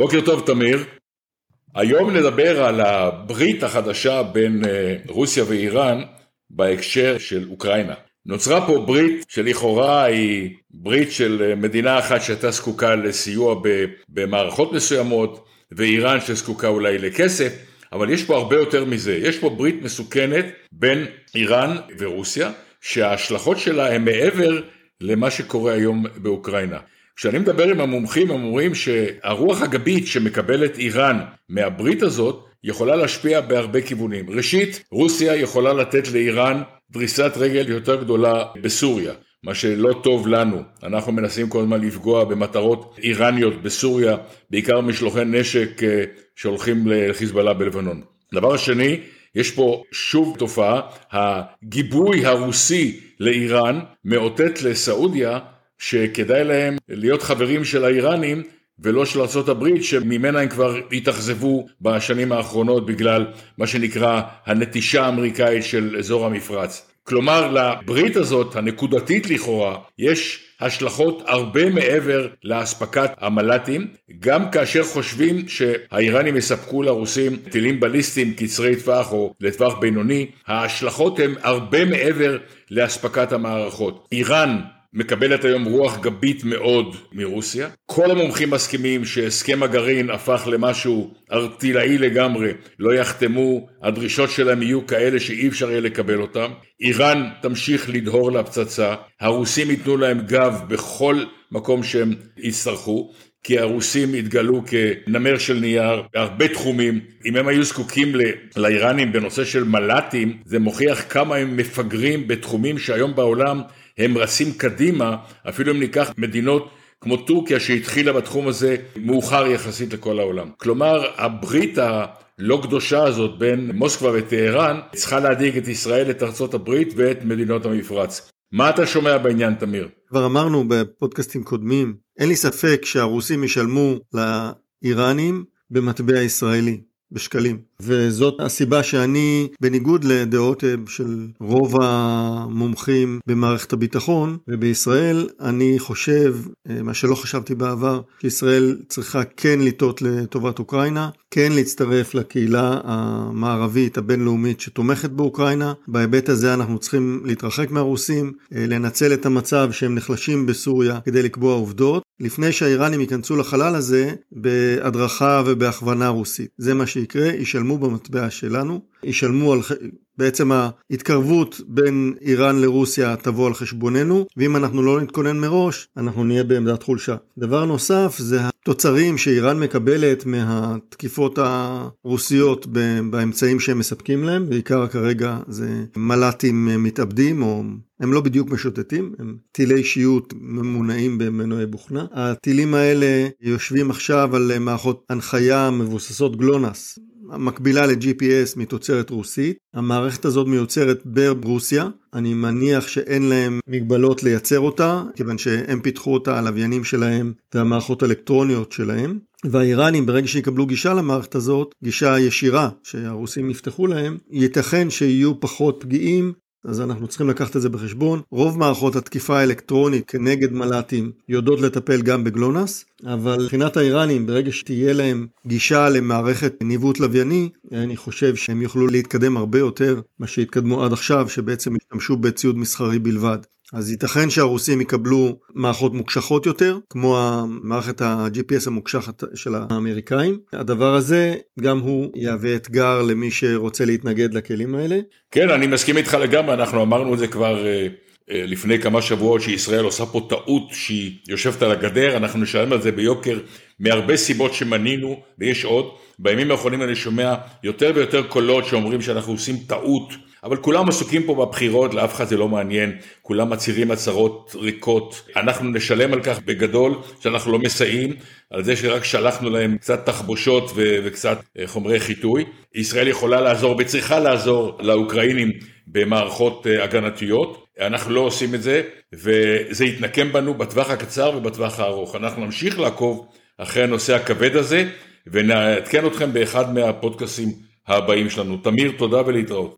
בוקר טוב תמיר. היום נדבר על הברית החדשה בין אה, רוסיה ואיראן בהקשר של אוקראינה. נוצרה פה ברית שלכאורה היא ברית של אה, מדינה אחת שהייתה זקוקה לסיוע במערכות מסוימות ואיראן שזקוקה אולי לכסף, אבל יש פה הרבה יותר מזה. יש פה ברית מסוכנת בין איראן ורוסיה, שההשלכות שלה הן מעבר למה שקורה היום באוקראינה. כשאני מדבר עם המומחים הם אומרים שהרוח הגבית שמקבלת איראן מהברית הזאת יכולה להשפיע בהרבה כיוונים. ראשית, רוסיה יכולה לתת לאיראן דריסת רגל יותר גדולה בסוריה, מה שלא טוב לנו. אנחנו מנסים כל הזמן לפגוע במטרות איראניות בסוריה, בעיקר משלוחי נשק אה, שהולכים לחיזבאללה בלבנון. דבר השני, יש פה שוב תופעה, הגיבוי הרוסי לאיראן מאותת לסעודיה שכדאי להם להיות חברים של האיראנים ולא של ארה"ב שממנה הם כבר התאכזבו בשנים האחרונות בגלל מה שנקרא הנטישה האמריקאית של אזור המפרץ. כלומר לברית הזאת הנקודתית לכאורה יש השלכות הרבה מעבר לאספקת המל"טים גם כאשר חושבים שהאיראנים יספקו לרוסים טילים בליסטיים קצרי טווח או לטווח בינוני ההשלכות הן הרבה מעבר לאספקת המערכות. איראן מקבלת היום רוח גבית מאוד מרוסיה. כל המומחים מסכימים שהסכם הגרעין הפך למשהו ארטילאי לגמרי, לא יחתמו, הדרישות שלהם יהיו כאלה שאי אפשר יהיה לקבל אותם. איראן תמשיך לדהור לפצצה, הרוסים ייתנו להם גב בכל מקום שהם יצטרכו. כי הרוסים התגלו כנמר של נייר בהרבה תחומים. אם הם היו זקוקים לאיראנים בנושא של מל"טים, זה מוכיח כמה הם מפגרים בתחומים שהיום בעולם הם רצים קדימה, אפילו אם ניקח מדינות כמו טורקיה שהתחילה בתחום הזה מאוחר יחסית לכל העולם. כלומר, הברית הלא קדושה הזאת בין מוסקבה וטהרן צריכה להדאיג את ישראל, את ארצות הברית ואת מדינות המפרץ. מה אתה שומע בעניין, תמיר? כבר אמרנו בפודקאסטים קודמים, אין לי ספק שהרוסים ישלמו לאיראנים במטבע ישראלי. בשקלים. וזאת הסיבה שאני, בניגוד לדעות אה, של רוב המומחים במערכת הביטחון ובישראל, אני חושב, אה, מה שלא חשבתי בעבר, שישראל צריכה כן לטעות לטובת אוקראינה, כן להצטרף לקהילה המערבית הבינלאומית שתומכת באוקראינה. בהיבט הזה אנחנו צריכים להתרחק מהרוסים, אה, לנצל את המצב שהם נחלשים בסוריה כדי לקבוע עובדות, לפני שהאיראנים ייכנסו לחלל הזה בהדרכה ובהכוונה רוסית. זה מה שיקרה, ישלמו במטבע שלנו, ישלמו על... בעצם ההתקרבות בין איראן לרוסיה תבוא על חשבוננו, ואם אנחנו לא נתכונן מראש, אנחנו נהיה בעמדת חולשה. דבר נוסף זה התוצרים שאיראן מקבלת מהתקיפות הרוסיות באמצעים שהם מספקים להם, בעיקר כרגע זה מל"טים מתאבדים או הם לא בדיוק משוטטים, הם טילי שיוט ממונעים במנועי בוכנה. הטילים האלה יושבים עכשיו על מערכות הנחיה מבוססות גלונס, המקבילה ל-GPS מתוצרת רוסית. המערכת הזאת מיוצרת ברוסיה, אני מניח שאין להם מגבלות לייצר אותה, כיוון שהם פיתחו אותה, הלוויינים שלהם והמערכות האלקטרוניות שלהם. והאיראנים ברגע שיקבלו גישה למערכת הזאת, גישה ישירה שהרוסים יפתחו להם, ייתכן שיהיו פחות פגיעים אז אנחנו צריכים לקחת את זה בחשבון. רוב מערכות התקיפה האלקטרונית כנגד מל"טים יודעות לטפל גם בגלונס, אבל מבחינת האיראנים, ברגע שתהיה להם גישה למערכת ניווט לווייני, אני חושב שהם יוכלו להתקדם הרבה יותר מה שהתקדמו עד עכשיו, שבעצם השתמשו בציוד מסחרי בלבד. אז ייתכן שהרוסים יקבלו מערכות מוקשחות יותר, כמו המערכת ה-GPS המוקשחת של האמריקאים. הדבר הזה, גם הוא יהווה אתגר למי שרוצה להתנגד לכלים האלה. כן, אני מסכים איתך לגמרי, אנחנו אמרנו את זה כבר אה, אה, לפני כמה שבועות, שישראל עושה פה טעות שהיא יושבת על הגדר, אנחנו נשלם על זה ביוקר מהרבה סיבות שמנינו, ויש עוד. בימים האחרונים אני שומע יותר ויותר קולות שאומרים שאנחנו עושים טעות. אבל כולם עסוקים פה בבחירות, לאף אחד זה לא מעניין, כולם מצהירים הצהרות ריקות. אנחנו נשלם על כך בגדול שאנחנו לא מסייעים, על זה שרק שלחנו להם קצת תחבושות ו- וקצת אה, חומרי חיטוי. ישראל יכולה לעזור וצריכה לעזור לאוקראינים במערכות אה, הגנתיות. אנחנו לא עושים את זה, וזה יתנקם בנו בטווח הקצר ובטווח הארוך. אנחנו נמשיך לעקוב אחרי הנושא הכבד הזה, ונעדכן אתכם באחד מהפודקאסים הבאים שלנו. תמיר, תודה ולהתראות.